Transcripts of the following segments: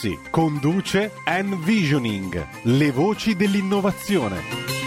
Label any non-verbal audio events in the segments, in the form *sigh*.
Rossi conduce Envisioning, le voci dell'innovazione.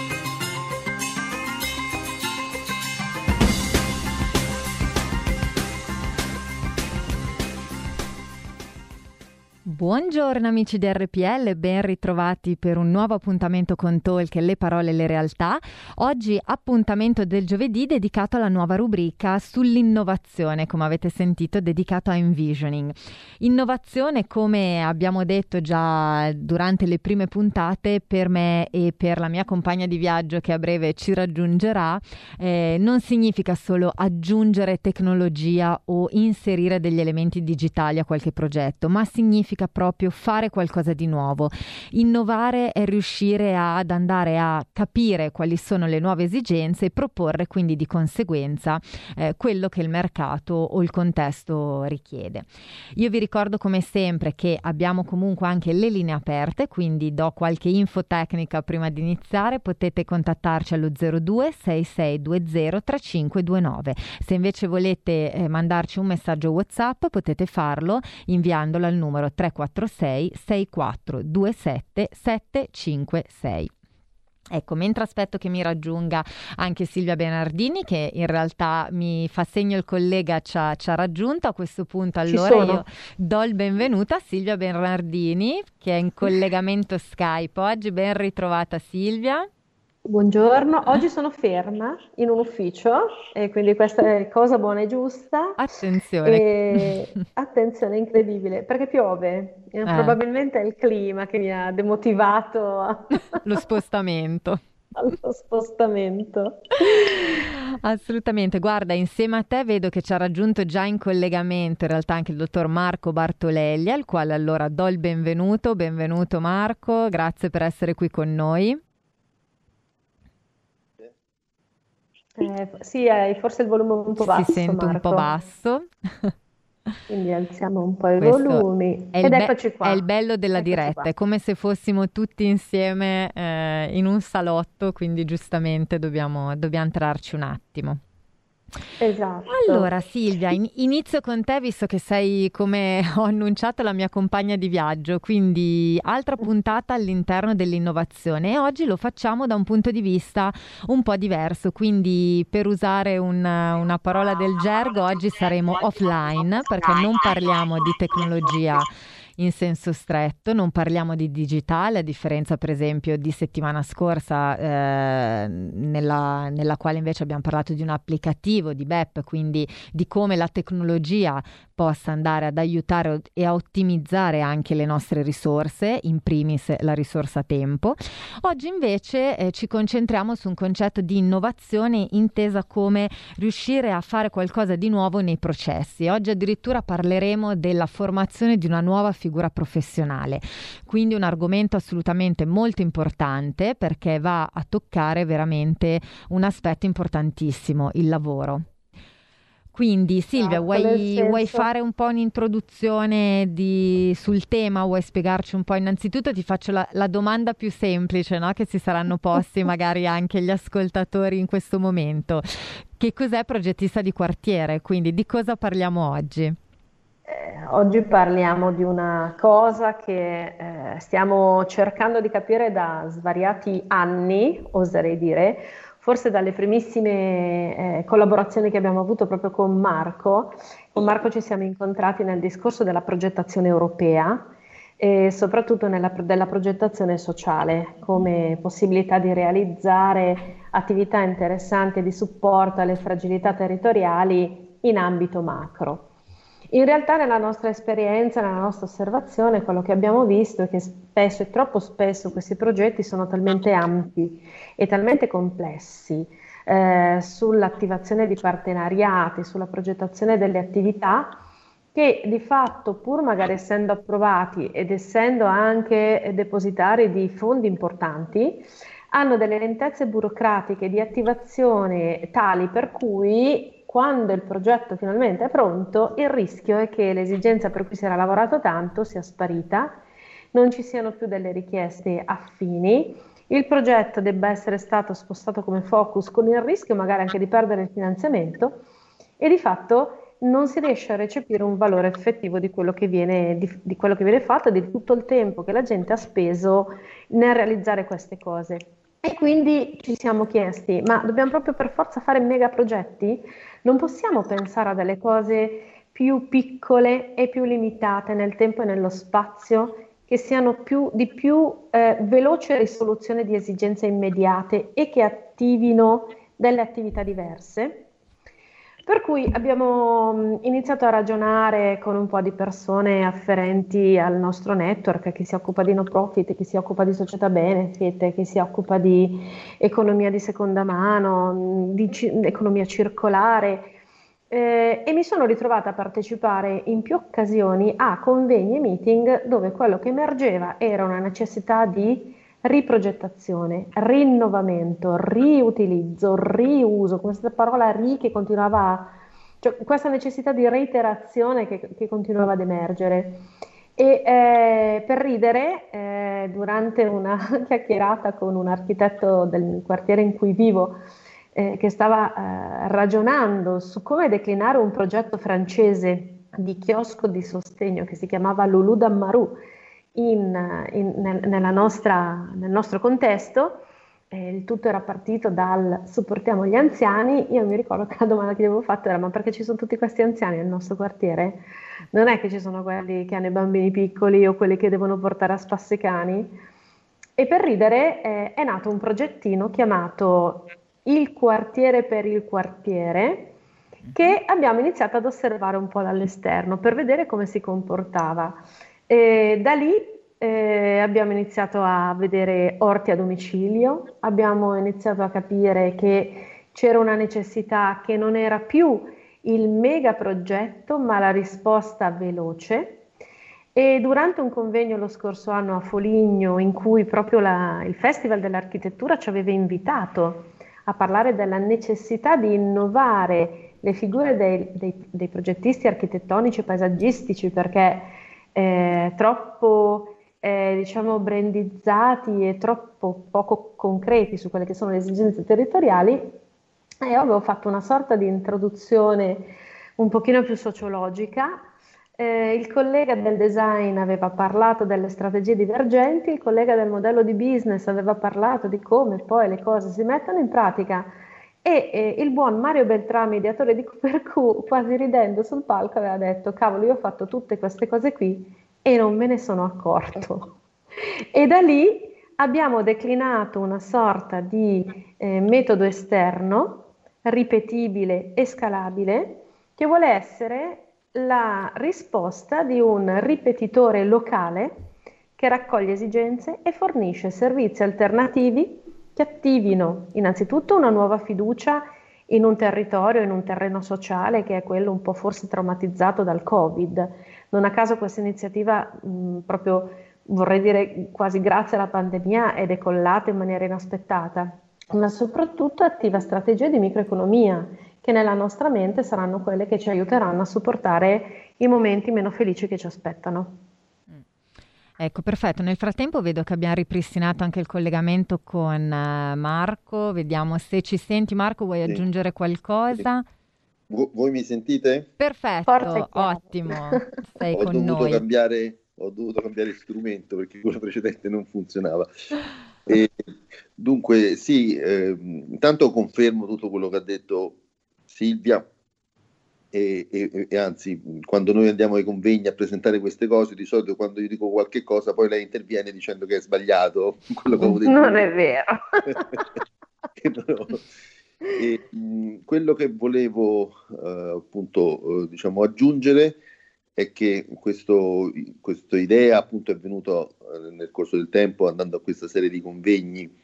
Buongiorno amici di RPL, ben ritrovati per un nuovo appuntamento con Talk, le parole e le realtà. Oggi appuntamento del giovedì dedicato alla nuova rubrica sull'innovazione, come avete sentito, dedicato a Envisioning. Innovazione, come abbiamo detto già durante le prime puntate, per me e per la mia compagna di viaggio che a breve ci raggiungerà, eh, non significa solo aggiungere tecnologia o inserire degli elementi digitali a qualche progetto, ma significa proprio fare qualcosa di nuovo. Innovare è riuscire ad andare a capire quali sono le nuove esigenze e proporre quindi di conseguenza eh, quello che il mercato o il contesto richiede. Io vi ricordo come sempre che abbiamo comunque anche le linee aperte, quindi do qualche info tecnica prima di iniziare, potete contattarci allo 02 6620 3529. Se invece volete eh, mandarci un messaggio WhatsApp potete farlo inviandolo al numero 340 346 6427 756. Ecco, mentre aspetto che mi raggiunga anche Silvia Bernardini, che in realtà mi fa segno il collega ci ha, ci ha raggiunto, a questo punto allora io do il benvenuto a Silvia Bernardini, che è in *laughs* collegamento Skype oggi. Ben ritrovata Silvia. Buongiorno, oggi sono ferma in un ufficio e quindi questa è cosa buona e giusta. Attenzione. E... *laughs* Attenzione, incredibile, perché piove. Eh. Probabilmente è il clima che mi ha demotivato. *laughs* Lo spostamento. *laughs* Allo spostamento. Assolutamente, guarda, insieme a te vedo che ci ha raggiunto già in collegamento in realtà anche il dottor Marco Bartolelli, al quale allora do il benvenuto. Benvenuto Marco, grazie per essere qui con noi. Eh, sì, hai forse il volume un po' basso, Si sente un po' basso. *laughs* Quindi alziamo un po' i Questo volumi ed be- eccoci qua. È il bello della eccoci diretta, qua. è come se fossimo tutti insieme eh, in un salotto, quindi giustamente dobbiamo, dobbiamo entrarci un attimo. Esatto. Allora Silvia, in- inizio con te visto che sei, come ho annunciato, la mia compagna di viaggio, quindi altra puntata all'interno dell'innovazione e oggi lo facciamo da un punto di vista un po' diverso, quindi per usare un, una parola del gergo oggi saremo offline perché non parliamo di tecnologia in senso stretto, non parliamo di digitale, a differenza per esempio di settimana scorsa eh, nella, nella, quale invece abbiamo parlato di un applicativo di BEP, quindi di come la tecnologia possa andare ad aiutare e a ottimizzare anche le nostre risorse, in primis la risorsa tempo. Oggi invece eh, ci concentriamo su un concetto di innovazione intesa come riuscire a fare qualcosa di nuovo nei processi. Oggi addirittura parleremo della formazione di una nuova figura professionale, quindi un argomento assolutamente molto importante perché va a toccare veramente un aspetto importantissimo, il lavoro. Quindi Silvia, no, vuoi, senso... vuoi, fare un po' un'introduzione di, sul tema? Vuoi spiegarci un po'? Innanzitutto ti faccio la, la domanda più semplice no? che si saranno posti *laughs* magari anche gli ascoltatori in questo momento. Che cos'è progettista di quartiere? Quindi di cosa parliamo oggi? Eh, oggi parliamo di una cosa che eh, stiamo cercando di capire da svariati anni, oserei dire, forse dalle primissime eh, collaborazioni che abbiamo avuto proprio con Marco. Con Marco ci siamo incontrati nel discorso della progettazione europea e soprattutto nella, della progettazione sociale come possibilità di realizzare attività interessanti di supporto alle fragilità territoriali in ambito macro. In realtà nella nostra esperienza, nella nostra osservazione, quello che abbiamo visto è che spesso e troppo spesso questi progetti sono talmente ampi e talmente complessi eh, sull'attivazione di partenariati, sulla progettazione delle attività, che di fatto, pur magari essendo approvati ed essendo anche depositari di fondi importanti, hanno delle lentezze burocratiche di attivazione tali per cui quando il progetto finalmente è pronto, il rischio è che l'esigenza per cui si era lavorato tanto sia sparita, non ci siano più delle richieste affini, il progetto debba essere stato spostato come focus con il rischio magari anche di perdere il finanziamento e di fatto non si riesce a recepire un valore effettivo di quello che viene, di, di quello che viene fatto e di tutto il tempo che la gente ha speso nel realizzare queste cose. E quindi ci siamo chiesti, ma dobbiamo proprio per forza fare mega progetti? Non possiamo pensare a delle cose più piccole e più limitate nel tempo e nello spazio che siano più, di più eh, veloce risoluzione di esigenze immediate e che attivino delle attività diverse. Per cui abbiamo mm, iniziato a ragionare con un po' di persone afferenti al nostro network che si occupa di no profit, che si occupa di società benefit, che si occupa di economia di seconda mano, di ci- economia circolare. Eh, e mi sono ritrovata a partecipare in più occasioni a convegni e meeting dove quello che emergeva era una necessità di riprogettazione, rinnovamento, riutilizzo, riuso, questa parola ri che continuava, cioè questa necessità di reiterazione che, che continuava ad emergere. E eh, per ridere, eh, durante una *laughs* chiacchierata con un architetto del quartiere in cui vivo, eh, che stava eh, ragionando su come declinare un progetto francese di chiosco di sostegno che si chiamava Lulu Dammarou, in, in, nel, nostra, nel, nostro contesto. Eh, il tutto era partito dal supportiamo gli anziani. Io mi ricordo che la domanda che gli avevo fatto era: ma perché ci sono tutti questi anziani nel nostro quartiere? Non è che ci sono quelli che hanno i bambini piccoli o quelli che devono portare a spasso i cani. E per ridere eh, è nato un progettino chiamato Il quartiere per il quartiere che abbiamo iniziato ad osservare un po' dall'esterno per vedere come si comportava. E da lì eh, abbiamo iniziato a vedere orti a domicilio, abbiamo iniziato a capire che c'era una necessità che non era più il mega progetto, ma la risposta veloce. E durante un convegno lo scorso anno a Foligno, in cui proprio la, il Festival dell'Architettura ci aveva invitato a parlare della necessità di innovare le figure dei, dei, dei progettisti architettonici e paesaggistici, perché eh, troppo eh, diciamo brandizzati e troppo poco concreti su quelle che sono le esigenze territoriali e io avevo fatto una sorta di introduzione un pochino più sociologica. Eh, il collega del design aveva parlato delle strategie divergenti, il collega del modello di business aveva parlato di come poi le cose si mettono in pratica e eh, il buon Mario Beltrami, ideatore di Cooper quasi ridendo sul palco, aveva detto: Cavolo, io ho fatto tutte queste cose qui e non me ne sono accorto. E da lì abbiamo declinato una sorta di eh, metodo esterno, ripetibile e scalabile, che vuole essere la risposta di un ripetitore locale che raccoglie esigenze e fornisce servizi alternativi che attivino innanzitutto una nuova fiducia in un territorio, in un terreno sociale che è quello un po' forse traumatizzato dal Covid. Non a caso questa iniziativa mh, proprio vorrei dire quasi grazie alla pandemia è decollata in maniera inaspettata, ma soprattutto attiva strategie di microeconomia che nella nostra mente saranno quelle che ci aiuteranno a supportare i momenti meno felici che ci aspettano. Ecco, perfetto. Nel frattempo vedo che abbiamo ripristinato anche il collegamento con uh, Marco. Vediamo se ci senti. Marco, vuoi sì. aggiungere qualcosa? Vu- voi mi sentite? Perfetto, ottimo. Sei ho con noi. Cambiare, ho dovuto cambiare strumento perché quello precedente non funzionava. *laughs* E, dunque, sì, eh, intanto confermo tutto quello che ha detto Silvia e, e, e, anzi quando noi andiamo ai convegni a presentare queste cose di solito quando io dico qualche cosa poi lei interviene dicendo che è sbagliato *laughs* quello che avevo detto non è vero *laughs* e, mh, quello che volevo uh, appunto uh, diciamo aggiungere è che questo, questa idea appunto è venuta eh, nel corso del tempo andando a questa serie di convegni.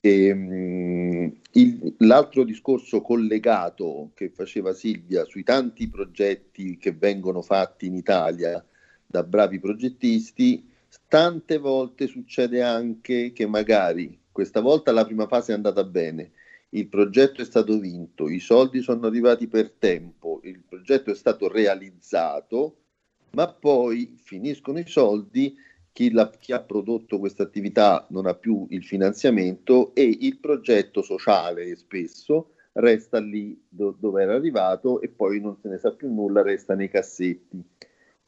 E, um, il, l'altro discorso collegato che faceva Silvia sui tanti progetti che vengono fatti in Italia da bravi progettisti, tante volte succede anche che magari questa volta la prima fase è andata bene, il progetto è stato vinto, i soldi sono arrivati per tempo, il progetto è stato realizzato, ma poi finiscono i soldi, chi, la, chi ha prodotto questa attività non ha più il finanziamento e il progetto sociale spesso resta lì do, dove era arrivato e poi non se ne sa più nulla, resta nei cassetti.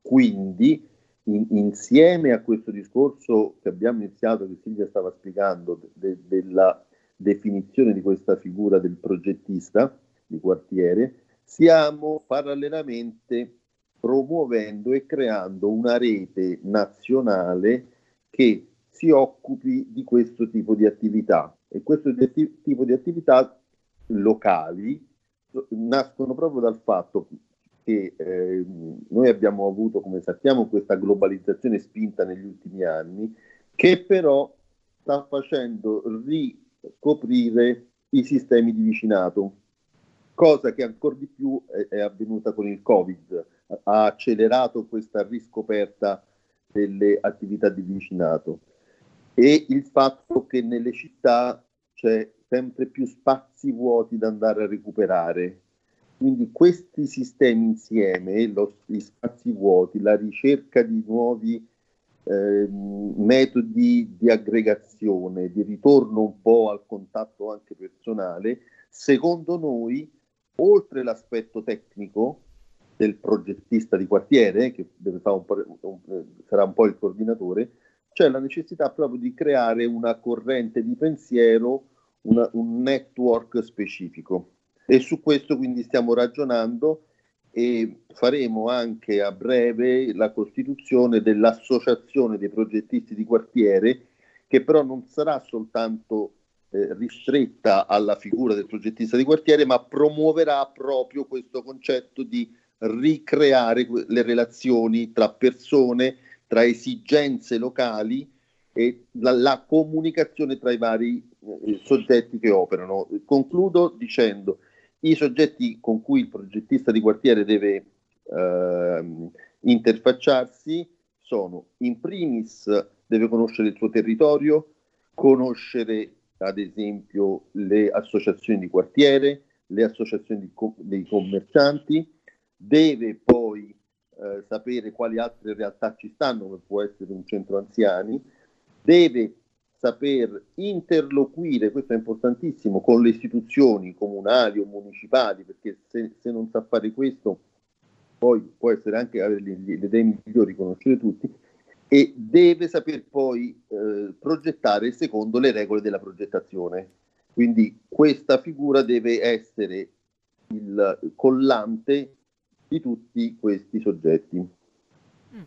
Quindi in, insieme a questo discorso che abbiamo iniziato, che Silvia stava spiegando, de, de, della definizione di questa figura del progettista di quartiere, stiamo parallelamente promuovendo e creando una rete nazionale che si occupi di questo tipo di attività. E questo tipo di attività locali nascono proprio dal fatto che eh, noi abbiamo avuto, come sappiamo, questa globalizzazione spinta negli ultimi anni, che però sta facendo ri- scoprire i sistemi di vicinato, cosa che ancora di più è, è avvenuta con il Covid, ha accelerato questa riscoperta delle attività di vicinato e il fatto che nelle città c'è sempre più spazi vuoti da andare a recuperare. Quindi questi sistemi insieme, lo, gli spazi vuoti, la ricerca di nuovi eh, metodi di aggregazione, di ritorno un po' al contatto anche personale, secondo noi, oltre l'aspetto tecnico del progettista di quartiere, che un sarà un po' il coordinatore, c'è la necessità proprio di creare una corrente di pensiero, una, un network specifico. E su questo quindi stiamo ragionando e faremo anche a breve la costituzione dell'associazione dei progettisti di quartiere che però non sarà soltanto eh, ristretta alla figura del progettista di quartiere ma promuoverà proprio questo concetto di ricreare le relazioni tra persone, tra esigenze locali e la, la comunicazione tra i vari eh, soggetti che operano. Concludo dicendo i soggetti con cui il progettista di quartiere deve eh, interfacciarsi sono in primis deve conoscere il suo territorio, conoscere ad esempio le associazioni di quartiere, le associazioni co- dei commercianti, deve poi eh, sapere quali altre realtà ci stanno, come può essere un centro anziani, deve saper interloquire, questo è importantissimo, con le istituzioni comunali o municipali, perché se, se non sa fare questo, poi può essere anche avere le idee migliori, conoscere tutti, e deve saper poi eh, progettare secondo le regole della progettazione. Quindi questa figura deve essere il collante di tutti questi soggetti. Mm.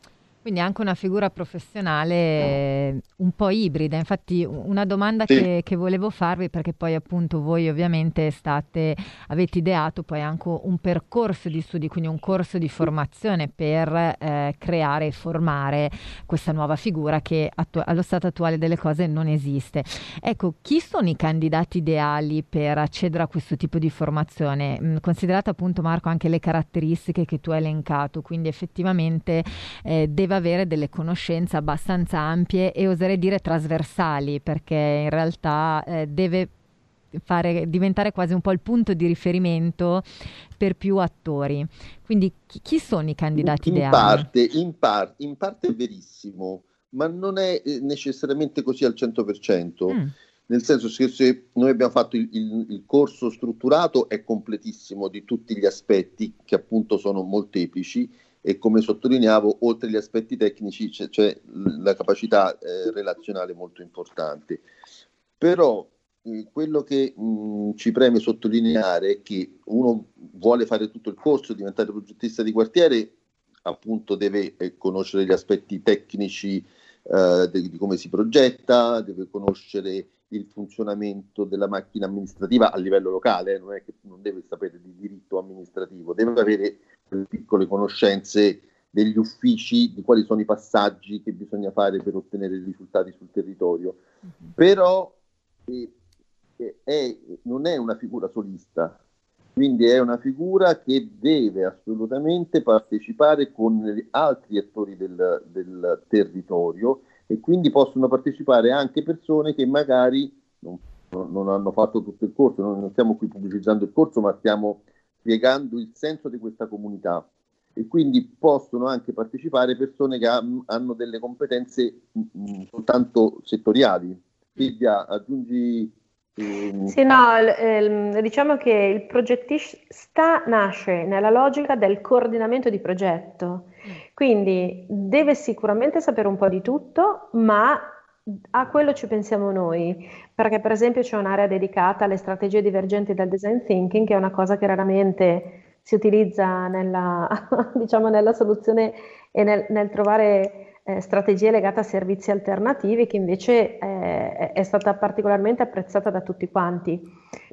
Quindi anche una figura professionale un po' ibrida. Infatti una domanda sì. che, che, volevo farvi, perché poi appunto voi ovviamente state, avete ideato poi anche un percorso di studi, quindi un corso di formazione per eh, creare e formare questa nuova figura che attu- allo stato attuale delle cose non esiste. Ecco, chi sono i candidati ideali per accedere a questo tipo di formazione? Mm, considerate appunto Marco anche le caratteristiche che tu hai elencato, quindi effettivamente eh, deve avere delle conoscenze abbastanza ampie e oserei dire trasversali, perché in realtà eh, deve fare, diventare quasi un po' il punto di riferimento per più attori. Quindi chi, chi sono i candidati in ideali? Parte, in, par- in, parte è verissimo, ma non è eh, necessariamente così al 100%. Mm. Nel senso che se noi abbiamo fatto il, il, il, corso strutturato è completissimo di tutti gli aspetti che appunto sono molteplici e come sottolineavo, oltre agli aspetti tecnici c'è, c'è la capacità eh, relazionale molto importante. Però eh, quello che mh, ci preme sottolineare è che uno vuole fare tutto il corso, diventare progettista di quartiere, appunto deve eh, conoscere gli aspetti tecnici eh, di, di come si progetta, deve conoscere il funzionamento della macchina amministrativa a livello locale, eh, non è che non deve sapere di diritto amministrativo, deve avere piccole conoscenze degli uffici, di quali sono i passaggi che bisogna fare per ottenere i risultati sul territorio. Mm-hmm. Però eh, è, non è una figura solista, quindi è una figura che deve assolutamente partecipare con altri attori del, del territorio e quindi possono partecipare anche persone che magari non, non hanno fatto tutto il corso, non stiamo qui pubblicizzando il corso, ma stiamo spiegando il senso di questa comunità. E quindi possono anche partecipare persone che ha, hanno delle competenze mh, soltanto settoriali. Silvia, aggiungi ehm, sì, no, l- diciamo che il progettista nasce nella logica del coordinamento di progetto, quindi deve sicuramente sapere un po' di tutto, ma a quello ci pensiamo noi, perché per esempio c'è un'area dedicata alle strategie divergenti del design thinking, che è una cosa che raramente si utilizza nella, *laughs* diciamo, nella soluzione e nel, nel trovare eh, strategie legate a servizi alternativi che invece eh, è stata particolarmente apprezzata da tutti quanti.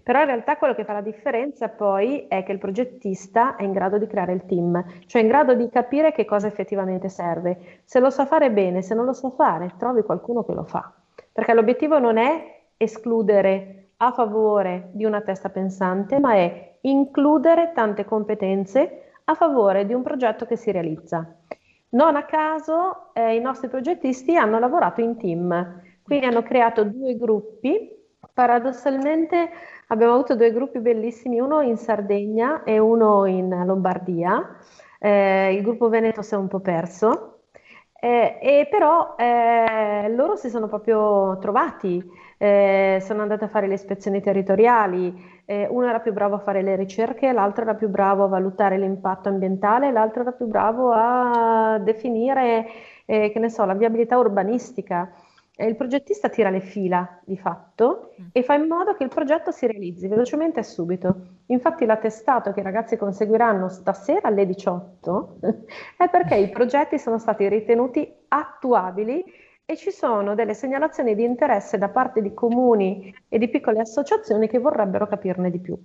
Però in realtà quello che fa la differenza poi è che il progettista è in grado di creare il team, cioè in grado di capire che cosa effettivamente serve. Se lo sa fare bene, se non lo sa fare, trovi qualcuno che lo fa. Perché l'obiettivo non è escludere a favore di una testa pensante, ma è includere tante competenze a favore di un progetto che si realizza. Non a caso eh, i nostri progettisti hanno lavorato in team, quindi hanno creato due gruppi. Paradossalmente abbiamo avuto due gruppi bellissimi, uno in Sardegna e uno in Lombardia. Eh, il gruppo Veneto si è un po' perso, eh, e però eh, loro si sono proprio trovati, eh, sono andati a fare le ispezioni territoriali, eh, uno era più bravo a fare le ricerche, l'altro era più bravo a valutare l'impatto ambientale, l'altro era più bravo a definire, eh, che ne so, la viabilità urbanistica. Il progettista tira le fila di fatto mm. e fa in modo che il progetto si realizzi velocemente e subito. Infatti l'attestato che i ragazzi conseguiranno stasera alle 18 *laughs* è perché i progetti sono stati ritenuti attuabili e ci sono delle segnalazioni di interesse da parte di comuni e di piccole associazioni che vorrebbero capirne di più.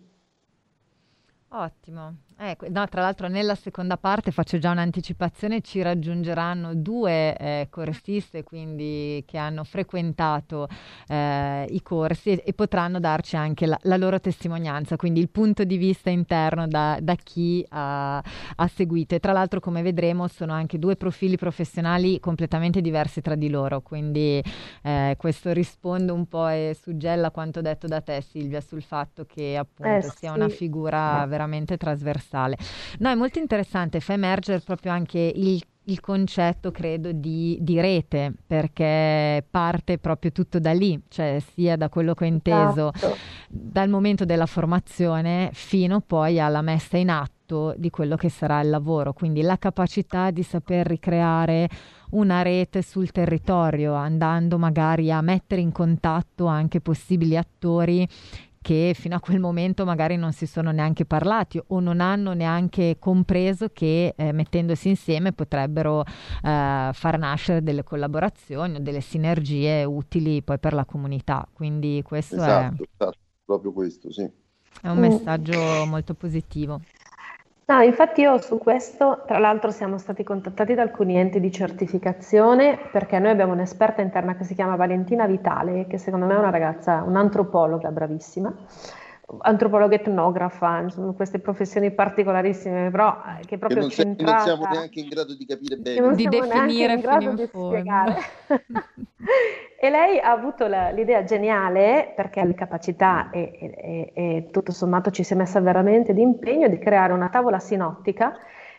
Ottimo. Eh, no, tra l'altro nella seconda parte faccio già un'anticipazione, ci raggiungeranno due eh, corsiste quindi, che hanno frequentato eh, i corsi e, e, potranno darci anche la, la, loro testimonianza, quindi il punto di vista interno da, da chi ha, ha, seguito. E tra l'altro come vedremo sono anche due profili professionali completamente diversi tra di loro, quindi eh, questo risponde un po' e suggella quanto detto da te Silvia sul fatto che appunto sia sì. una figura veramente trasversale universale. No, è molto interessante, fa emergere proprio anche il il concetto, credo, di, di, rete, perché parte proprio tutto da lì, cioè sia da quello che ho inteso, esatto. dal momento della formazione fino poi alla messa in atto di quello che sarà il lavoro. Quindi la capacità di saper ricreare una rete sul territorio, andando magari a mettere in contatto anche possibili attori che fino a quel momento magari non si sono neanche parlati o non hanno neanche compreso che eh, mettendosi insieme potrebbero eh, far nascere delle collaborazioni o delle sinergie utili poi per la comunità. Quindi questo esatto, è esatto, proprio questo, sì. È un messaggio molto positivo. No, infatti io su questo, tra l'altro siamo stati contattati da alcuni enti di certificazione perché noi abbiamo un'esperta interna che si chiama Valentina Vitale, che secondo me è una ragazza, un'antropologa bravissima, antropologa etnografa, insomma, queste professioni particolarissime, però eh, che proprio che non, centrata, non siamo neanche in grado di capire bene, di definire in grado di spiegare. *laughs* e lei ha avuto la, l'idea geniale, perché ha le capacità e, e, e, tutto sommato ci si è messa veramente di impegno, di creare una tavola sinottica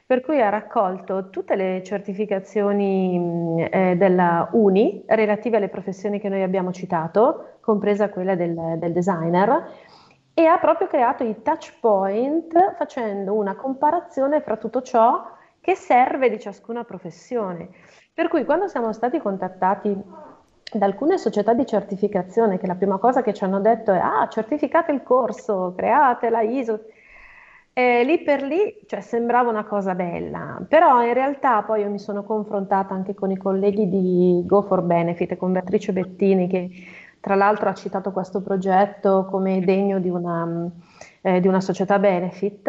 per cui ha raccolto tutte le certificazioni eh, della Uni relative alle professioni che noi abbiamo citato, compresa quella del, del designer, e ha proprio creato i touch point facendo una comparazione fra tutto ciò che serve di ciascuna professione. Per cui quando siamo stati contattati da alcune società di certificazione, che la prima cosa che ci hanno detto è ah, certificate il corso, create la ISO, e lì per lì cioè, sembrava una cosa bella, però in realtà poi io mi sono confrontata anche con i colleghi di Go for Benefit, con Beatrice Bettini, che tra l'altro ha citato questo progetto come degno di una, eh, di una società benefit.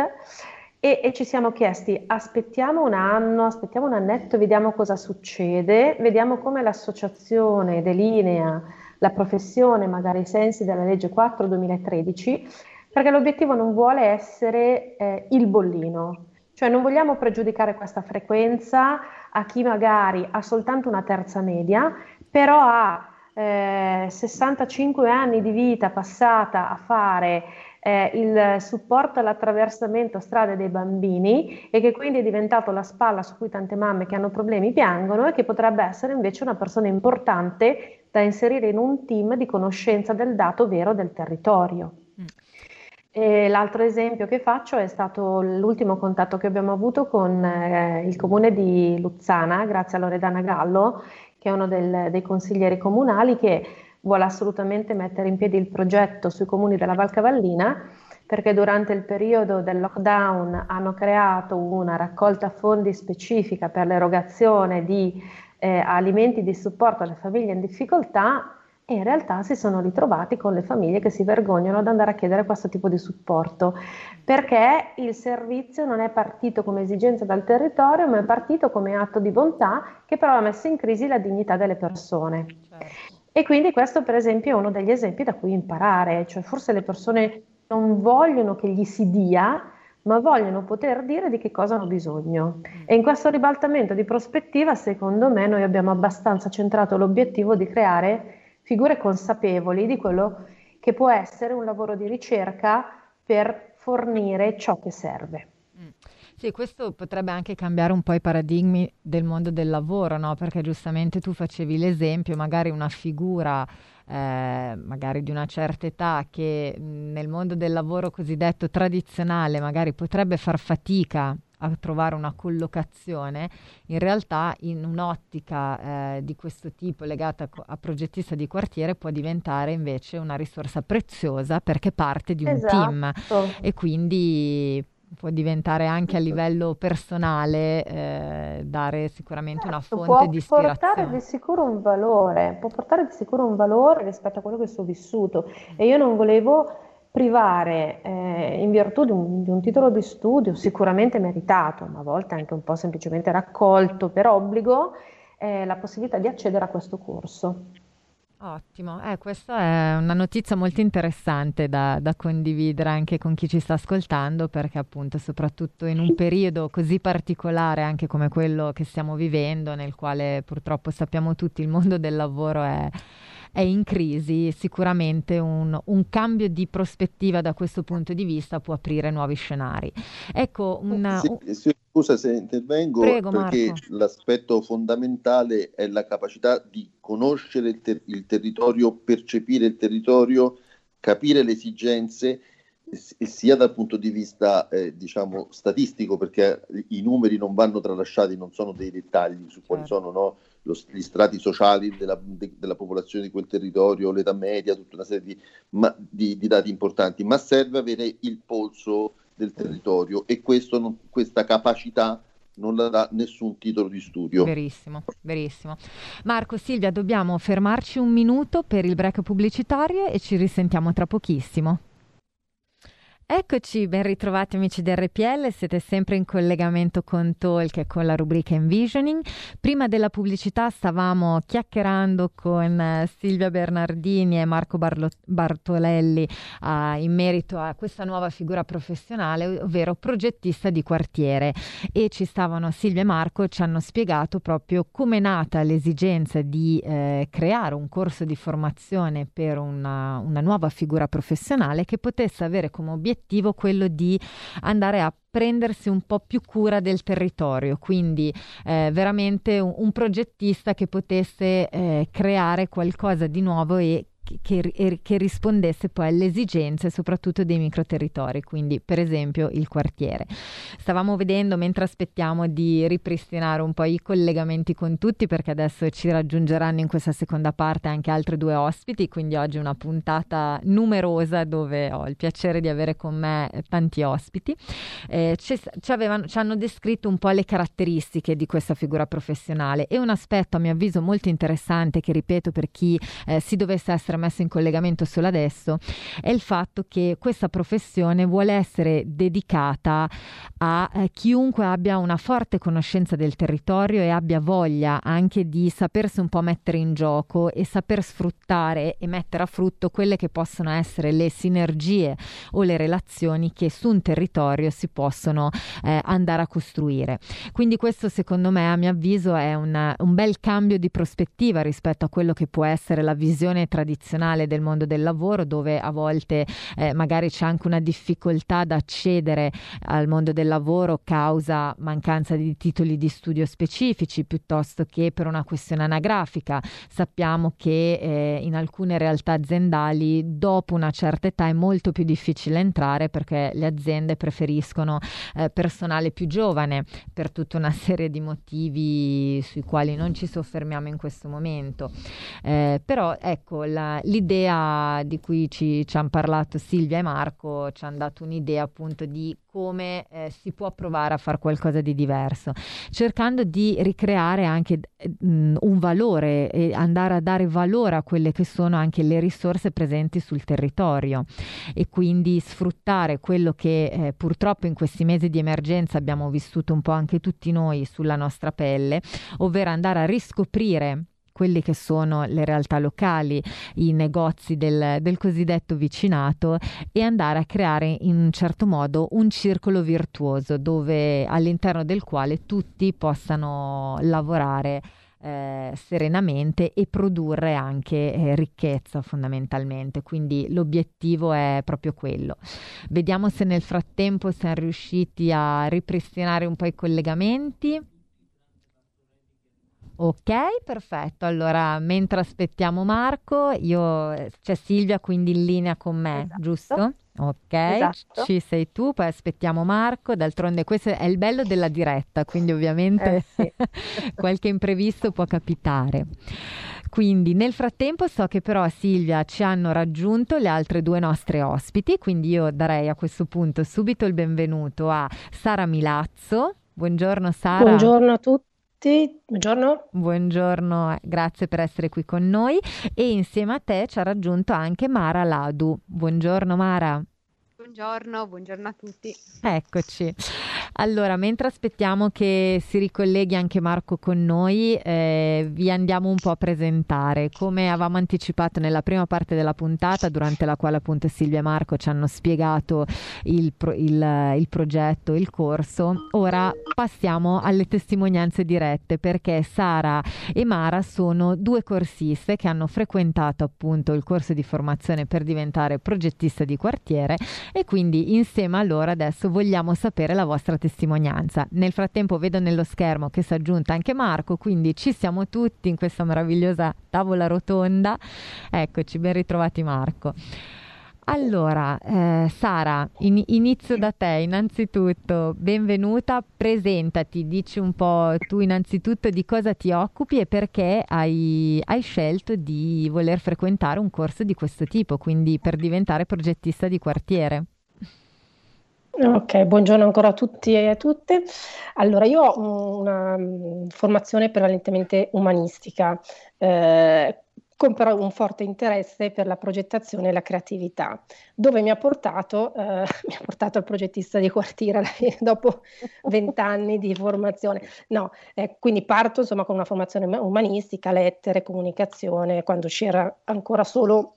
E, e, ci siamo chiesti aspettiamo un anno, aspettiamo un annetto, vediamo cosa succede, vediamo come l'associazione delinea la professione, magari ai sensi della legge 4 2013, perché l'obiettivo non vuole essere eh, il bollino, cioè non vogliamo pregiudicare questa frequenza a chi magari ha soltanto una terza media, però ha eh, 65 anni di vita passata a fare eh, il supporto all'attraversamento strade dei bambini e che quindi è diventato la spalla su cui tante mamme che hanno problemi piangono e che potrebbe essere invece una persona importante da inserire in un team di conoscenza del dato vero del territorio. Mm. l'altro esempio che faccio è stato l'ultimo contatto che abbiamo avuto con eh, il comune di Luzzana, grazie a Loredana Gallo, che è uno del, dei consiglieri comunali che vuole assolutamente mettere in piedi il progetto sui comuni della Val Cavallina perché durante il periodo del lockdown hanno creato una raccolta fondi specifica per l'erogazione di eh, alimenti di supporto alle famiglie in difficoltà e in realtà si sono ritrovati con le famiglie che si vergognano ad andare a chiedere questo tipo di supporto, perché il servizio non è partito come esigenza dal territorio, ma è partito come atto di bontà che però ha messo in crisi la dignità delle persone. Certo. E quindi questo per esempio è uno degli esempi da cui imparare, cioè forse le persone non vogliono che gli si dia, ma vogliono poter dire di che cosa hanno bisogno. E in questo ribaltamento di prospettiva, secondo me, noi abbiamo abbastanza centrato l'obiettivo di creare figure consapevoli di quello che può essere un lavoro di ricerca per fornire ciò che serve. Sì, questo potrebbe anche cambiare un po' i paradigmi del mondo del lavoro, no? Perché giustamente tu facevi l'esempio, magari una figura eh, magari di una certa età che nel mondo del lavoro cosiddetto tradizionale magari potrebbe far fatica a trovare una collocazione, in realtà in un'ottica eh, di questo tipo legata a, a, progettista di quartiere può diventare invece una risorsa preziosa perché parte di un esatto. team e quindi può diventare anche a livello personale, eh, dare sicuramente una certo, fonte di ispirazione. Può portare di sicuro un valore, può portare di sicuro un valore rispetto a quello che ho vissuto e io non volevo privare eh, in virtù di un, di un, titolo di studio sicuramente meritato, ma a volte anche un po' semplicemente raccolto per obbligo, eh, la possibilità di accedere a questo corso. Ottimo, eh, questa è una notizia molto interessante da, da, condividere anche con chi ci sta ascoltando perché appunto soprattutto in un periodo così particolare anche come quello che stiamo vivendo nel quale purtroppo sappiamo tutti il mondo del lavoro è, è in crisi, sicuramente un, un, cambio di prospettiva da questo punto di vista può aprire nuovi scenari. Ecco, una, sì, sì, scusa se intervengo Prego, perché Marco. l'aspetto fondamentale è la capacità di conoscere il, ter- il territorio, percepire il territorio, capire le esigenze sia dal punto di vista eh, diciamo statistico perché i numeri non vanno tralasciati non sono dei dettagli su quali certo. sono no, lo, gli strati sociali della, de, della, popolazione di quel territorio l'età media tutta una serie di, ma, di, di, dati importanti ma serve avere il polso del territorio e non, questa capacità non la dà nessun titolo di studio. Verissimo, verissimo. Marco, Silvia, dobbiamo fermarci un minuto per il break pubblicitario e ci risentiamo tra pochissimo. Eccoci, ben ritrovati amici di RPL, siete sempre in collegamento con Talk e con la rubrica Envisioning. Prima della pubblicità stavamo chiacchierando con eh, Silvia Bernardini e Marco Barlo- Bartolelli uh, in merito a questa nuova figura professionale, ovvero progettista di quartiere e ci stavano Silvia e Marco ci hanno spiegato proprio come è nata l'esigenza di eh, creare un corso di formazione per una, una nuova figura professionale che potesse avere come obiettivo obiettivo quello di andare a prendersi un po' più cura del territorio, quindi eh, veramente un, un, progettista che potesse eh, creare qualcosa di nuovo e che, che, rispondesse poi alle esigenze soprattutto dei microterritori, quindi per esempio il quartiere. Stavamo vedendo mentre aspettiamo di ripristinare un po' i collegamenti con tutti perché adesso ci raggiungeranno in questa seconda parte anche altri due ospiti, quindi oggi una puntata numerosa dove ho il piacere di avere con me tanti ospiti. Eh, ci, avevano, ci hanno descritto un po' le caratteristiche di questa figura professionale e un aspetto a mio avviso molto interessante che ripeto per chi eh, si dovesse essere messo in collegamento solo adesso è il fatto che questa professione vuole essere dedicata a eh, chiunque abbia una forte conoscenza del territorio e abbia voglia anche di sapersi un po' mettere in gioco e saper sfruttare e mettere a frutto quelle che possono essere le sinergie o le relazioni che su un territorio si possono eh, andare a costruire. Quindi questo secondo me a mio avviso è una, un bel cambio di prospettiva rispetto a quello che può essere la visione tradizionale del mondo del lavoro dove a volte eh, magari c'è anche una difficoltà ad accedere al mondo del lavoro causa mancanza di titoli di studio specifici piuttosto che per una questione anagrafica. Sappiamo che eh, in alcune realtà aziendali dopo una certa età è molto più difficile entrare perché le aziende preferiscono eh, personale più giovane per tutta una serie di motivi sui quali non ci soffermiamo in questo momento. Eh, però ecco, la, l'idea di cui ci, ci hanno parlato Silvia e Marco ci hanno dato un'idea appunto di come eh, si può provare a fare qualcosa di diverso, cercando di ricreare anche mh, un valore e andare a dare valore a quelle che sono anche le risorse presenti sul territorio. E quindi sfruttare quello che eh, purtroppo in questi mesi di emergenza abbiamo vissuto un po' anche tutti noi sulla nostra pelle, ovvero andare a riscoprire quelle che sono le realtà locali, i negozi del, del cosiddetto vicinato e andare a creare in un certo modo un circolo virtuoso dove all'interno del quale tutti possano lavorare eh, serenamente e produrre anche eh, ricchezza fondamentalmente. Quindi l'obiettivo è proprio quello. Vediamo se nel frattempo siamo riusciti a ripristinare un po' i collegamenti. Ok, perfetto. Allora, mentre aspettiamo Marco, io, c'è Silvia quindi in linea con me, esatto. giusto? Ok, esatto. ci sei tu, poi aspettiamo Marco, d'altronde questo è il bello della diretta, quindi ovviamente eh, sì. *laughs* qualche imprevisto può capitare. Quindi nel frattempo so che però a Silvia ci hanno raggiunto le altre due nostre ospiti, quindi io darei a questo punto subito il benvenuto a Sara Milazzo. Buongiorno Sara. Buongiorno a tutti tutti, buongiorno. Buongiorno, grazie per essere qui con noi e insieme a te ci ha raggiunto anche Mara Ladu. Buongiorno Mara. Buongiorno, buongiorno a tutti. Eccoci. Allora, mentre aspettiamo che si ricolleghi anche Marco con noi, eh, vi andiamo un po' a presentare. Come avevamo anticipato nella prima parte della puntata, durante la quale appunto Silvia e Marco ci hanno spiegato il, pro- il, il progetto, il corso, ora passiamo alle testimonianze dirette perché Sara e Mara sono due corsiste che hanno frequentato appunto il corso di formazione per diventare progettista di quartiere e quindi insieme a loro adesso vogliamo sapere la vostra testimonianza. Nel frattempo vedo nello schermo che si è aggiunta anche Marco, quindi ci siamo tutti in questa meravigliosa tavola rotonda. Eccoci, ben ritrovati Marco. Allora, eh, Sara, in, inizio da te innanzitutto, benvenuta, presentati, dici un po' tu innanzitutto di cosa ti occupi e perché hai, hai scelto di voler frequentare un corso di questo tipo, quindi per diventare progettista di quartiere. Ok, buongiorno ancora a tutti e a tutte. Allora, io ho una mm, formazione prevalentemente umanistica, eh, con però un forte interesse per la progettazione e la creatività, dove mi ha portato, eh, *laughs* mi ha portato al progettista di quartiere *laughs* dopo vent'anni di formazione. No, eh, quindi parto insomma con una formazione umanistica, lettere, comunicazione, quando c'era ancora solo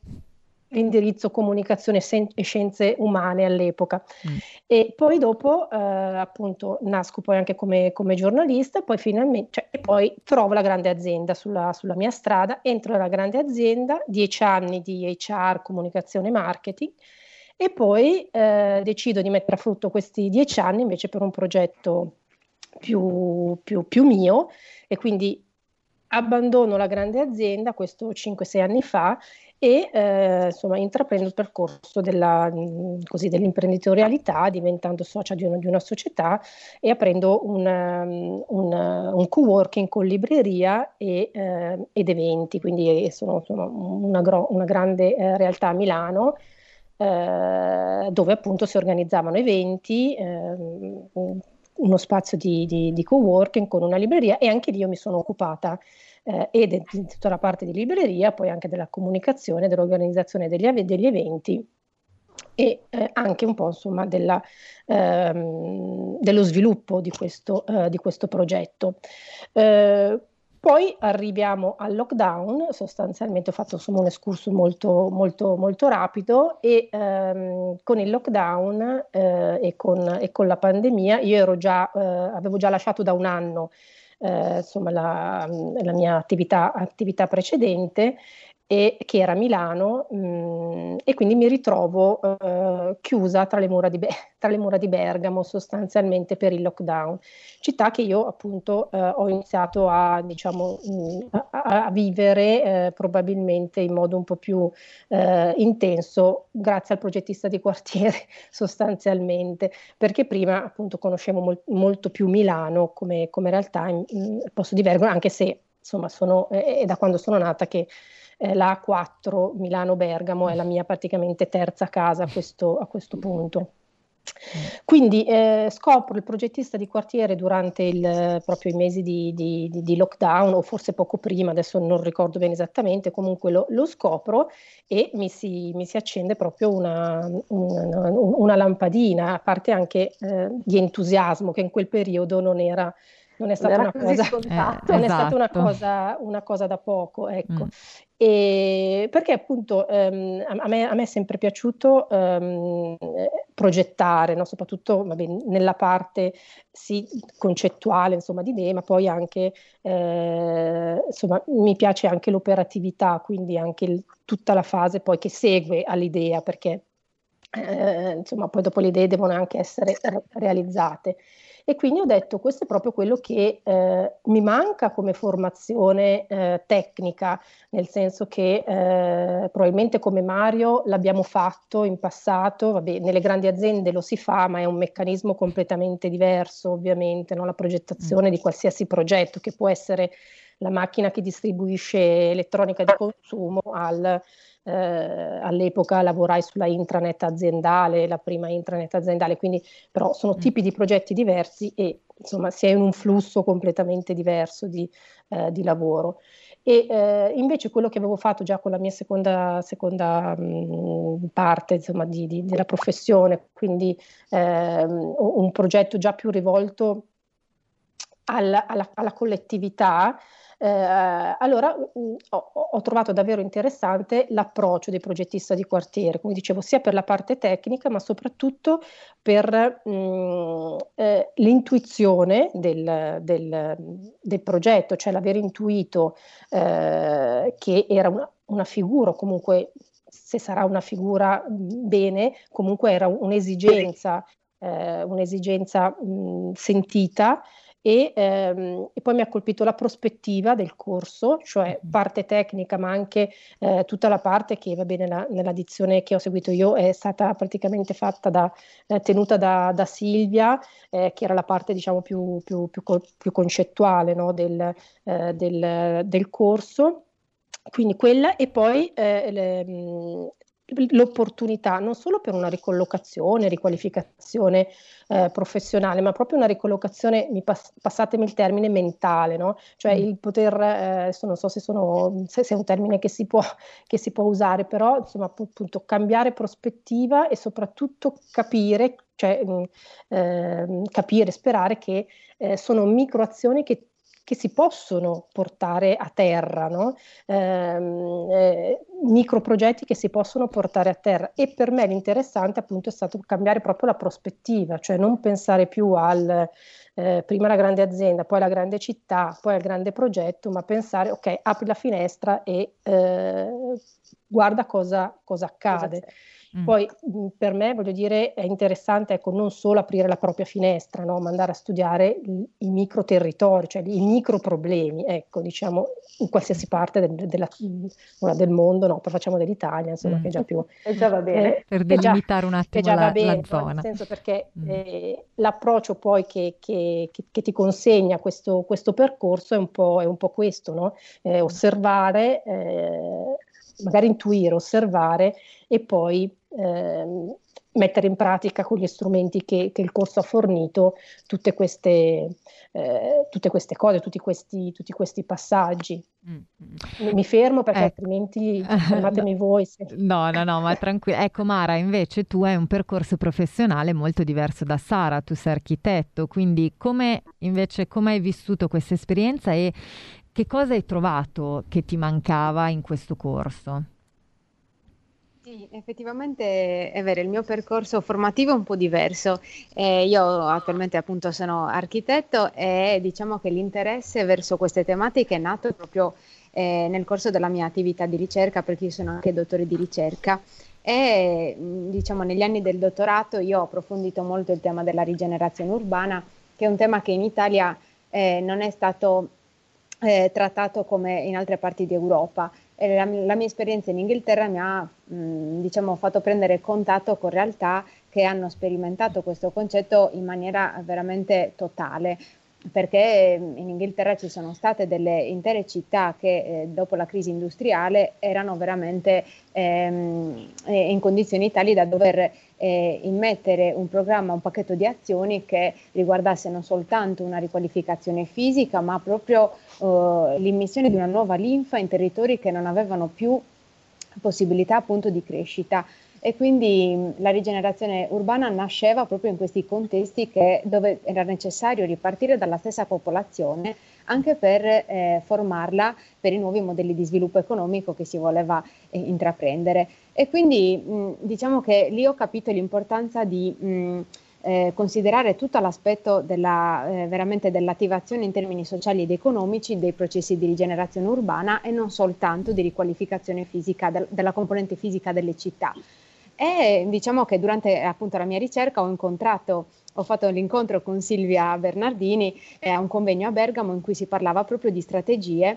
l'indirizzo comunicazione e scienze umane all'epoca. Mm. E poi dopo, eh, appunto, nasco poi anche come, come giornalista, poi finalmente, cioè, e poi trovo la grande azienda sulla, sulla, mia strada, entro nella grande azienda, dieci anni di HR, comunicazione e marketing, e poi eh, decido di mettere a frutto questi dieci anni invece per un progetto più, più, più mio, e quindi abbandono la grande azienda, questo 5-6 anni fa, e eh, insomma intraprendo il percorso della, così, dell'imprenditorialità diventando socia di una, di una, società e aprendo un, un, un co-working con libreria e, eh, ed eventi, quindi sono insomma, una, gro- una grande eh, realtà a Milano eh, dove appunto si organizzavano eventi, ehm, uno spazio di, di, di co-working con una libreria e anche lì io mi sono occupata. eh, e di tutta la parte di libreria, poi anche della comunicazione, dell'organizzazione degli, degli eventi e eh, anche un po' insomma della, ehm, dello sviluppo di questo, eh, di questo progetto. Eh, poi arriviamo al lockdown, sostanzialmente ho fatto insomma, un escurso molto, molto, molto rapido e ehm, con il lockdown eh, e, con, e, con, la pandemia io già, eh, avevo già lasciato da un anno eh, insomma, la, la, mia attività, attività precedente e, che era Milano mh, mm, e quindi mi ritrovo uh, chiusa tra le, Be- *laughs* tra le, mura di Bergamo sostanzialmente per il lockdown, città che io appunto uh, ho iniziato a, diciamo, mh, mm, a, a vivere uh, probabilmente in modo un po' più intenso grazie al progettista di quartiere *laughs* sostanzialmente, perché prima appunto conoscevo mol- molto più Milano come, come realtà in, in, posto di Bergamo, anche se insomma sono, è da quando sono nata che eh, la A4 Milano-Bergamo è la mia praticamente terza casa a questo, a questo punto. Quindi eh, scopro il progettista di quartiere durante il, proprio i mesi di, di, di, lockdown o forse poco prima, adesso non ricordo bene esattamente, comunque lo, lo scopro e mi si, mi si accende proprio una, una, una, lampadina, a parte anche eh, di entusiasmo che in quel periodo non era non è stata, una cosa, eh, *laughs* non è stata una, esatto. cosa, una cosa, da poco, ecco. Mm. E perché appunto ehm, a, me, a, me, è sempre piaciuto ehm, progettare, no? soprattutto vabbè, nella parte sì, concettuale insomma, di idee, ma poi anche eh, insomma, mi piace anche l'operatività, quindi anche il, tutta la fase poi che segue all'idea, perché eh, insomma, poi dopo le idee devono anche essere realizzate. E quindi ho detto questo è proprio quello che eh, mi manca come formazione eh, tecnica, nel senso che eh, probabilmente come Mario l'abbiamo fatto in passato, vabbè, nelle grandi aziende lo si fa, ma è un meccanismo completamente diverso ovviamente, no? la progettazione mm. di qualsiasi progetto che può essere la macchina che distribuisce elettronica di consumo al eh, all'epoca lavorai sulla intranet aziendale, la prima intranet aziendale, quindi però sono mm. tipi di progetti diversi e insomma si è in un flusso completamente diverso di, eh, di lavoro. E eh, invece quello che avevo fatto già con la mia seconda, seconda mh, mm, parte insomma, di, di, della professione, quindi ehm, un progetto già più rivolto alla, alla, alla collettività, eh, allora mh, mm, ho, ho, trovato davvero interessante l'approccio dei progettisti di quartiere, come dicevo, sia per la parte tecnica, ma soprattutto per mh, mm, eh, l'intuizione del, del, del, progetto, cioè l'aver intuito eh, che era una, una figura, comunque se sarà una figura mm, bene, comunque era un'esigenza, eh, un'esigenza mh, sentita e, ehm, e, poi mi ha colpito la prospettiva del corso, cioè parte tecnica, ma anche eh, tutta la parte che va bene nella, nella dizione che ho seguito io è stata praticamente fatta da, eh, tenuta da, da Silvia, eh, che era la parte diciamo più, più, più, più concettuale no, del, eh, del, del corso. Quindi quella e poi eh, le, l'opportunità non solo per una ricollocazione, riqualificazione eh, professionale, ma proprio una ricollocazione, mi pass- passatemi il termine, mentale, no? cioè mm. il poter, eh, non so se, sono, se, se, è un termine che si, può, che si può usare, però insomma appunto cambiare prospettiva e soprattutto capire, cioè, eh, capire, sperare che eh, sono microazioni che che si possono portare a terra, no? ehm, eh, microprogetti che si possono portare a terra e per me l'interessante appunto è stato cambiare proprio la prospettiva, cioè non pensare più al eh, prima la grande azienda, poi la grande città, poi al grande progetto, ma pensare ok, apri la finestra e eh, guarda cosa, cosa accade. Mm. Poi mh, per me, voglio dire, è interessante ecco, non solo aprire la propria finestra, no? ma andare a studiare i, i micro territori, cioè i micro problemi, ecco, diciamo, in qualsiasi parte del, della, ora del mondo, no, poi facciamo dell'Italia, insomma, mm. che già più... *laughs* E già va bene. Eh, per delimitare un attimo già la, bene, la zona. Nel senso perché mm. eh, l'approccio poi che, che, che, che, ti consegna questo, questo percorso è un po', è un po questo, no? eh, osservare, eh, magari intuire, osservare e poi ehm, mettere in pratica con gli strumenti che, che il corso ha fornito tutte queste, eh, tutte queste cose, tutti questi, tutti questi passaggi. Mm-hmm. Mi fermo perché eh. altrimenti *laughs* fermatemi voi. Se... No, no, no, ma tranquillo. Ecco Mara, invece tu hai un percorso professionale molto diverso da Sara, tu sei architetto, quindi come invece come hai vissuto questa esperienza e che cosa hai trovato che ti mancava in questo corso? Sì, effettivamente è vero, il mio percorso formativo è un po' diverso. Eh, io attualmente appunto sono architetto e diciamo che l'interesse verso queste tematiche è nato proprio eh, nel corso della mia attività di ricerca, perché io sono anche dottore di ricerca. E diciamo negli anni del dottorato io ho approfondito molto il tema della rigenerazione urbana, che è un tema che in Italia eh, non è stato eh, trattato come in altre parti d'Europa la, la, mia esperienza in Inghilterra mi ha mh, diciamo, fatto prendere contatto con realtà che hanno sperimentato questo concetto in maniera veramente totale perché in Inghilterra ci sono state delle intere città che eh, dopo la crisi industriale erano veramente ehm, in condizioni tali da dover eh, immettere un programma, un pacchetto di azioni che riguardasse non soltanto una riqualificazione fisica, ma proprio eh, l'immissione di una nuova linfa in territori che non avevano più possibilità appunto di crescita e quindi la rigenerazione urbana nasceva proprio in questi contesti che, dove era necessario ripartire dalla stessa popolazione anche per eh, formarla per i nuovi modelli di sviluppo economico che si voleva eh, intraprendere. E quindi mh, diciamo che lì ho capito l'importanza di mh, eh, considerare tutto l'aspetto della, eh, veramente dell'attivazione in termini sociali ed economici dei processi di rigenerazione urbana e non soltanto di riqualificazione fisica del, della componente fisica delle città. E diciamo che durante appunto la mia ricerca ho incontrato ho fatto l'incontro con Silvia Bernardini eh, a un convegno a Bergamo in cui si parlava proprio di strategie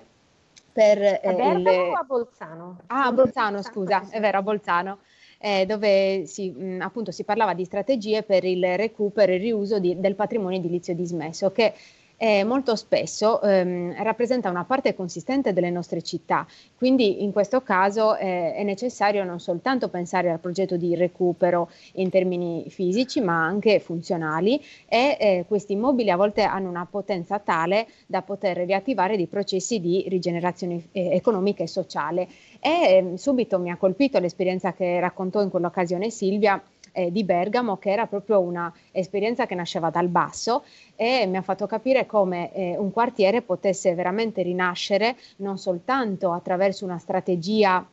per... Eh, a Bergamo il... o a Bolzano? Ah, a Bolzano, scusa, è vero, a Bolzano. Eh, dove si, mh, appunto si parlava di strategie per il recupero e il riuso di, del patrimonio edilizio dismesso, che eh, molto spesso ehm, rappresenta una parte consistente delle nostre città. Quindi in questo caso eh, è necessario non soltanto pensare al progetto di recupero in termini fisici, ma anche funzionali e eh, questi immobili a volte hanno una potenza tale da poter riattivare dei processi di rigenerazione eh, economica e sociale. E ehm, subito mi ha colpito l'esperienza che raccontò in quell'occasione Silvia eh, di Bergamo, che era proprio un'esperienza che nasceva dal basso e mi ha fatto capire come eh, un quartiere potesse veramente rinascere non soltanto attraverso una strategia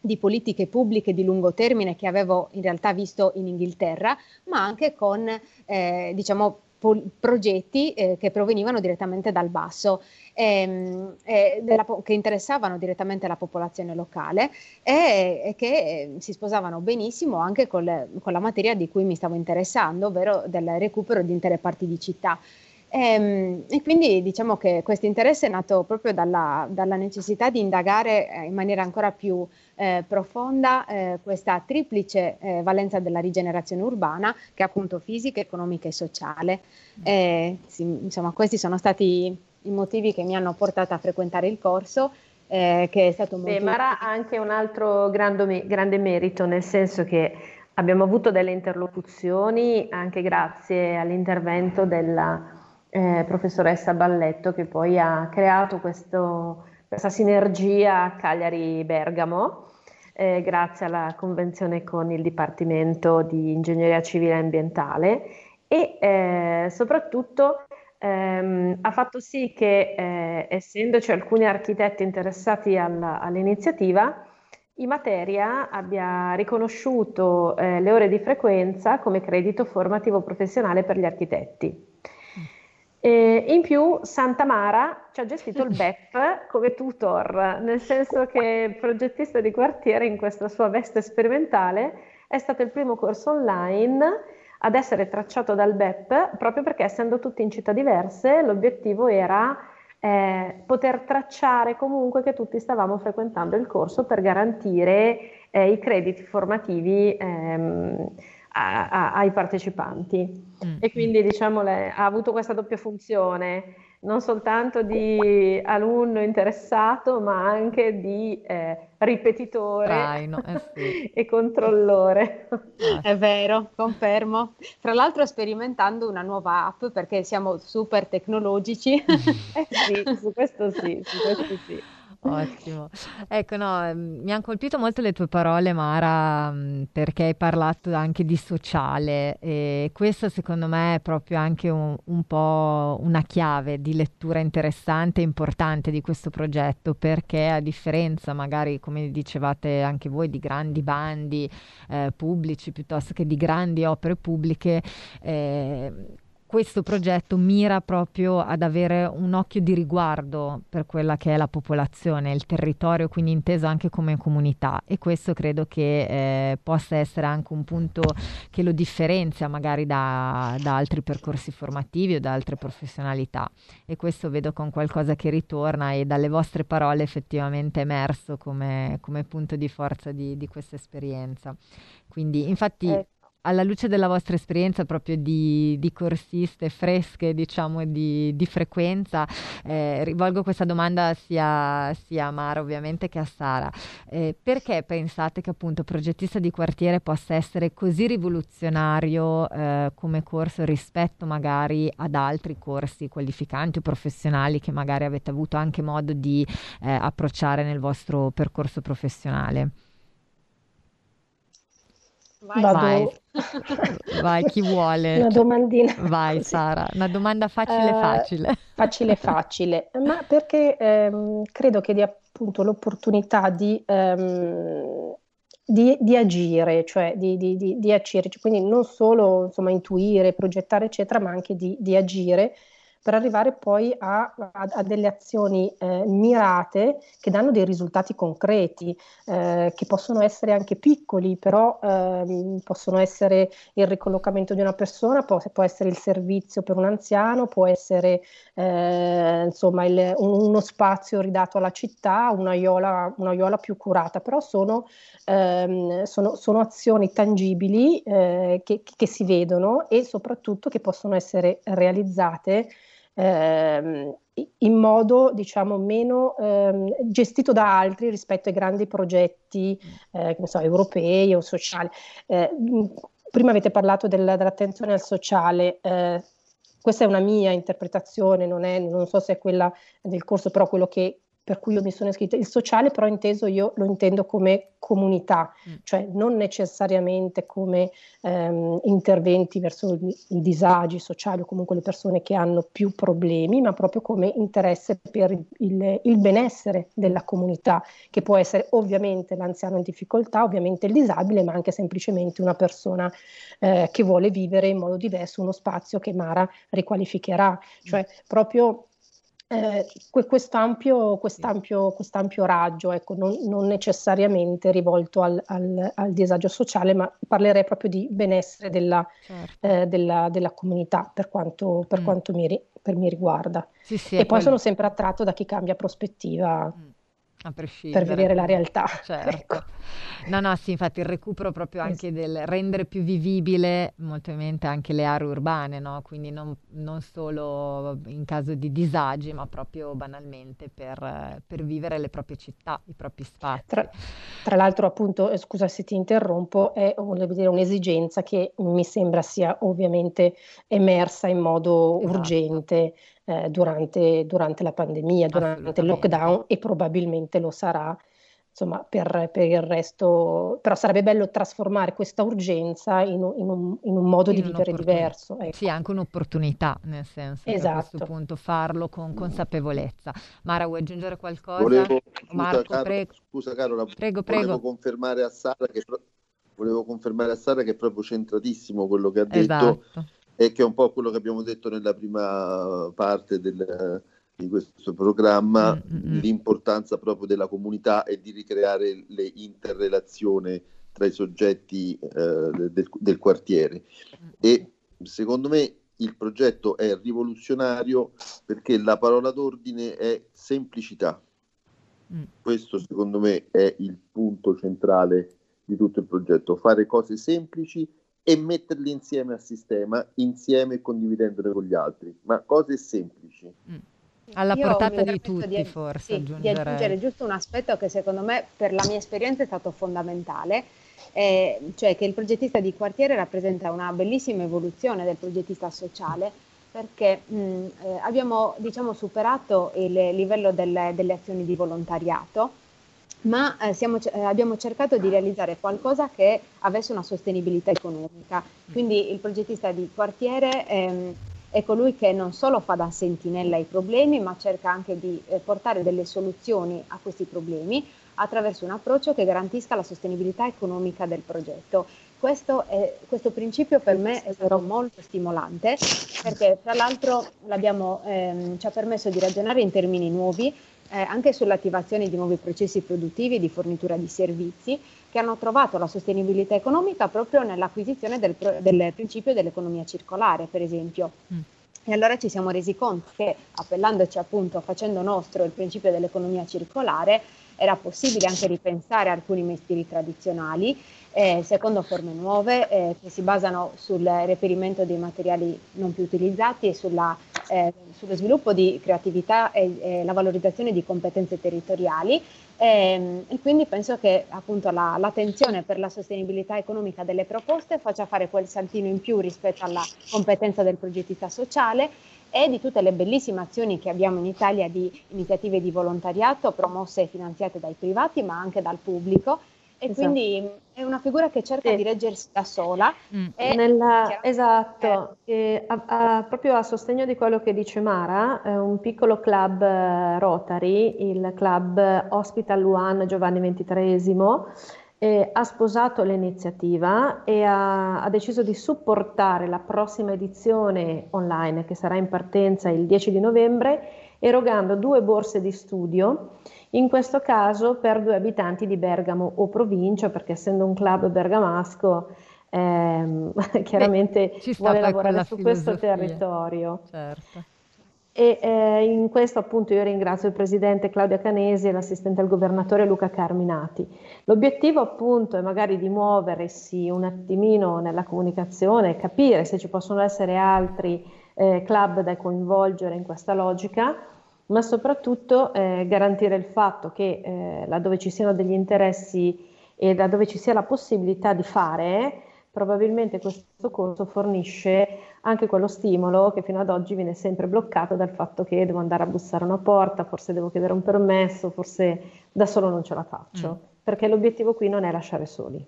di politiche pubbliche di lungo termine che avevo in realtà visto in Inghilterra, ma anche con eh, diciamo, po- progetti eh, che provenivano direttamente dal basso ehm, eh, della, che interessavano direttamente la popolazione locale e, e che eh, si sposavano benissimo anche con, le, con, la materia di cui mi stavo interessando, ovvero del recupero di intere parti di città. E, ehm, e, quindi diciamo che questo interesse è nato proprio dalla, dalla necessità di indagare eh, in maniera ancora più eh, profonda eh, questa triplice eh, valenza della rigenerazione urbana, che è appunto fisica, economica e sociale. Sì, insomma, questi sono stati i motivi che mi hanno portato a frequentare il corso, eh, che è stato molto... Beh, Mara ha anche un altro grande, grande merito, nel senso che abbiamo avuto delle interlocuzioni anche grazie all'intervento della eh, professoressa Balletto che poi ha creato questo, questa sinergia Cagliari-Bergamo. Eh, grazie alla convenzione con il Dipartimento di Ingegneria Civile e Ambientale e eh, soprattutto ehm, ha fatto sì che, eh, essendoci alcuni architetti interessati alla, all'iniziativa, i Materia abbia riconosciuto eh, le ore di frequenza come credito formativo professionale per gli architetti. E in più Santa Mara ci ha gestito il BEP come tutor, nel senso che progettista di quartiere in questa sua veste sperimentale è stato il primo corso online ad essere tracciato dal BEP proprio perché essendo tutti in città diverse l'obiettivo era eh, poter tracciare comunque che tutti stavamo frequentando il corso per garantire eh, i crediti formativi ehm, a, a, ai partecipanti. Mm. E quindi diciamo, le, ha avuto questa doppia funzione non soltanto di alunno interessato, ma anche di eh, ripetitore Traino, eh sì. *laughs* e controllore. È vero, confermo. Tra l'altro sperimentando una nuova app perché siamo super tecnologici. *laughs* eh sì, su questo sì, su questo sì. Ottimo. Ecco, no, ehm, mi hanno colpito molto le tue parole, Mara, perché hai parlato anche di sociale e questo secondo me è proprio anche un, un po' una chiave di lettura interessante e importante di questo progetto, perché a differenza magari, come dicevate anche voi, di grandi bandi eh, pubblici piuttosto che di grandi opere pubbliche, eh, questo progetto mira proprio ad avere un occhio di riguardo per quella che è la popolazione, il territorio, quindi inteso anche come comunità. E questo credo che eh, possa essere anche un punto che lo differenzia magari da, da, altri percorsi formativi o da altre professionalità. E questo vedo con qualcosa che ritorna e dalle vostre parole effettivamente emerso come, come punto di forza di, di questa esperienza. Quindi infatti... Eh alla luce della vostra esperienza proprio di, di corsiste fresche, diciamo, di, di frequenza, eh, rivolgo questa domanda sia, sia, a Mara ovviamente che a Sara. Eh, perché pensate che appunto progettista di quartiere possa essere così rivoluzionario eh, come corso rispetto magari ad altri corsi qualificanti o professionali che magari avete avuto anche modo di eh, approcciare nel vostro percorso professionale? Vai, vai. *laughs* vai chi vuole. Una domandina. *laughs* Vai Sara, una domanda facile uh, facile. *laughs* Facile facile, ma perché ehm, credo che dia appunto l'opportunità di, ehm, di, di agire, cioè di, di, di, agire, quindi non solo insomma, intuire, progettare eccetera, ma anche di, agire per arrivare poi a, a, a delle azioni eh, mirate che danno dei risultati concreti, eh, che possono essere anche piccoli, però ehm, possono essere il ricollocamento di una persona, può, può, essere il servizio per un anziano, può essere eh, insomma il, uno spazio ridato alla città, un'aiola, un'aiola più curata, però sono, ehm, sono, sono azioni tangibili eh, che, che si vedono e soprattutto che possono essere realizzate ehm, in modo diciamo meno ehm, gestito da altri rispetto ai grandi progetti eh, so, europei o sociali. Eh, prima avete parlato del, dell'attenzione al sociale. Eh, questa è una mia interpretazione, non, è, non so se è quella del corso, però quello che, per cui io mi sono iscritta. Il sociale però inteso io lo intendo come comunità, mm. cioè non necessariamente come ehm, interventi verso i, i, disagi sociali o comunque le persone che hanno più problemi, ma proprio come interesse per il, il, benessere della comunità, che può essere ovviamente l'anziano in difficoltà, ovviamente il disabile, ma anche semplicemente una persona eh, che vuole vivere in modo diverso uno spazio che Mara riqualificherà, cioè proprio eh, quest'ampio, quest'ampio, quest'ampio, raggio, ecco, non, non, necessariamente rivolto al, al, al, disagio sociale, ma parlerei proprio di benessere della, certo. eh, della, della comunità per quanto, per mm. quanto mi, per mi, riguarda. Sì, sì, e poi quello... sono sempre attratto da chi cambia prospettiva. Mm. Per vedere la realtà. *laughs* Certo. Ecco. No, no, sì, infatti il recupero proprio anche del rendere più vivibile molto ovviamente anche le aree urbane, no? Quindi non, non, solo in caso di disagi, ma proprio banalmente per, per vivere le proprie città, i propri spazi. Tra, tra l'altro, appunto, eh, scusa se ti interrompo, è dire, un'esigenza che mi sembra sia ovviamente emersa in modo esatto. urgente eh, durante, durante, la pandemia, durante il lockdown e probabilmente lo sarà insomma, per, per, il resto, però sarebbe bello trasformare questa urgenza in un, in un, in un modo in di vivere diverso. Ecco. Sì, anche un'opportunità, nel senso esatto. a questo punto farlo con consapevolezza. Mara, vuoi aggiungere qualcosa? Volevo, Marco, scusa, prego. Scusa Carola, prego, prego. volevo confermare a Sara che volevo confermare a Sara che è proprio centratissimo quello che ha detto esatto e che è un po' quello che abbiamo detto nella prima parte del, di questo programma, mm-hmm. l'importanza proprio della comunità e di ricreare le interrelazioni tra i soggetti eh, del, del, quartiere. E secondo me il progetto è rivoluzionario perché la parola d'ordine è semplicità. Mm. Questo secondo me è il punto centrale di tutto il progetto, fare cose semplici e metterli insieme al sistema, insieme e condividendole con gli altri, ma cose semplici. Mm. Alla Io portata di tutti, di, forse. Sì, di aggiungere giusto un aspetto che secondo me per la mia esperienza è stato fondamentale, eh, cioè che il progettista di quartiere rappresenta una bellissima evoluzione del progettista sociale perché mh, eh, abbiamo diciamo, superato il livello delle, delle azioni di volontariato ma eh, siamo, eh, abbiamo cercato di realizzare qualcosa che avesse una sostenibilità economica. Quindi il progettista di quartiere ehm, è colui che non solo fa da sentinella ai problemi, ma cerca anche di eh, portare delle soluzioni a questi problemi attraverso un approccio che garantisca la sostenibilità economica del progetto. Questo, è, questo principio per me è stato molto stimolante perché tra l'altro ehm, ci ha permesso di ragionare in termini nuovi eh, anche sull'attivazione di nuovi processi produttivi di fornitura di servizi che hanno trovato la sostenibilità economica proprio nell'acquisizione del, del principio dell'economia circolare, per esempio. Mm. E allora ci siamo resi conto che appellandoci appunto, facendo nostro il principio dell'economia circolare, era possibile anche ripensare alcuni mestieri tradizionali eh, secondo forme nuove eh, che si basano sul reperimento dei materiali non più utilizzati e sulla, eh, sullo sviluppo di creatività e, e, la valorizzazione di competenze territoriali. Ehm, e, quindi penso che appunto la, l'attenzione per la sostenibilità economica delle proposte faccia fare quel saltino in più rispetto alla competenza del progettista sociale e di tutte le bellissime azioni che abbiamo in Italia di iniziative di volontariato promosse e finanziate dai privati ma anche dal pubblico e esatto. quindi è una figura che cerca sì. di reggersi da sola. Mm. Nella, esatto, eh. a, a, proprio a sostegno di quello che dice Mara, eh, un piccolo club eh, Rotary, il club Hospital One Giovanni XXIII, ha sposato l'iniziativa e ha, ha, deciso di supportare la prossima edizione online che sarà in partenza il 10 di novembre, erogando due borse di studio in questo caso per due abitanti di Bergamo o provincia, perché essendo un club bergamasco ehm, *laughs* chiaramente Beh, vuole lavorare su questo territorio. Certo. E eh, in questo appunto io ringrazio il presidente Claudia Canesi e l'assistente al governatore Luca Carminati. L'obiettivo appunto è magari di muoversi un attimino nella comunicazione, capire se ci possono essere altri eh, club da coinvolgere in questa logica ma soprattutto eh, garantire il fatto che eh, laddove ci siano degli interessi e laddove ci sia la possibilità di fare, probabilmente questo corso fornisce anche quello stimolo che fino ad oggi viene sempre bloccato dal fatto che devo andare a bussare a una porta, forse devo chiedere un permesso, forse da solo non ce la faccio, mm. perché l'obiettivo qui non è lasciare soli.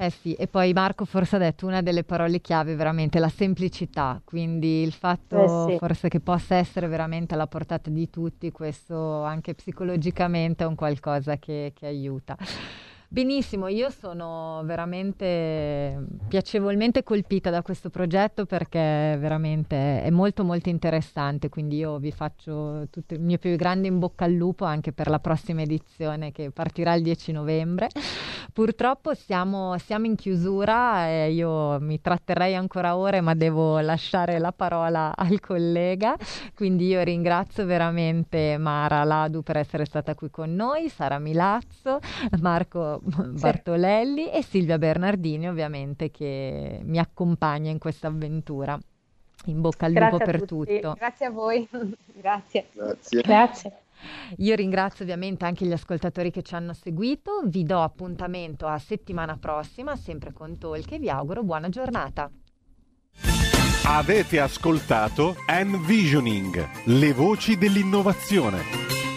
Eh sì, e poi Marco forse ha detto una delle parole chiave, veramente la semplicità, quindi il fatto eh sì. forse che possa essere veramente alla portata di tutti, questo anche psicologicamente è un qualcosa che, che aiuta. Benissimo, io sono veramente piacevolmente colpita da questo progetto perché veramente è molto molto interessante, quindi io vi faccio tutto il mio più grande in bocca al lupo anche per la prossima edizione che partirà il 10 novembre. Purtroppo siamo, siamo in chiusura e io mi tratterrei ancora ore ma devo lasciare la parola al collega, quindi io ringrazio veramente Mara Ladu per essere stata qui con noi, Sara Milazzo, Marco *laughs* Bartolelli sì. e Silvia Bernardini ovviamente che mi accompagna in questa avventura. In bocca al Grazie lupo per tutti. tutto. Grazie a voi. *laughs* Grazie. Grazie. Grazie. Io ringrazio ovviamente anche gli ascoltatori che ci hanno seguito, vi do appuntamento a settimana prossima, sempre con Talk e vi auguro buona giornata. Avete ascoltato Envisioning, le voci dell'innovazione.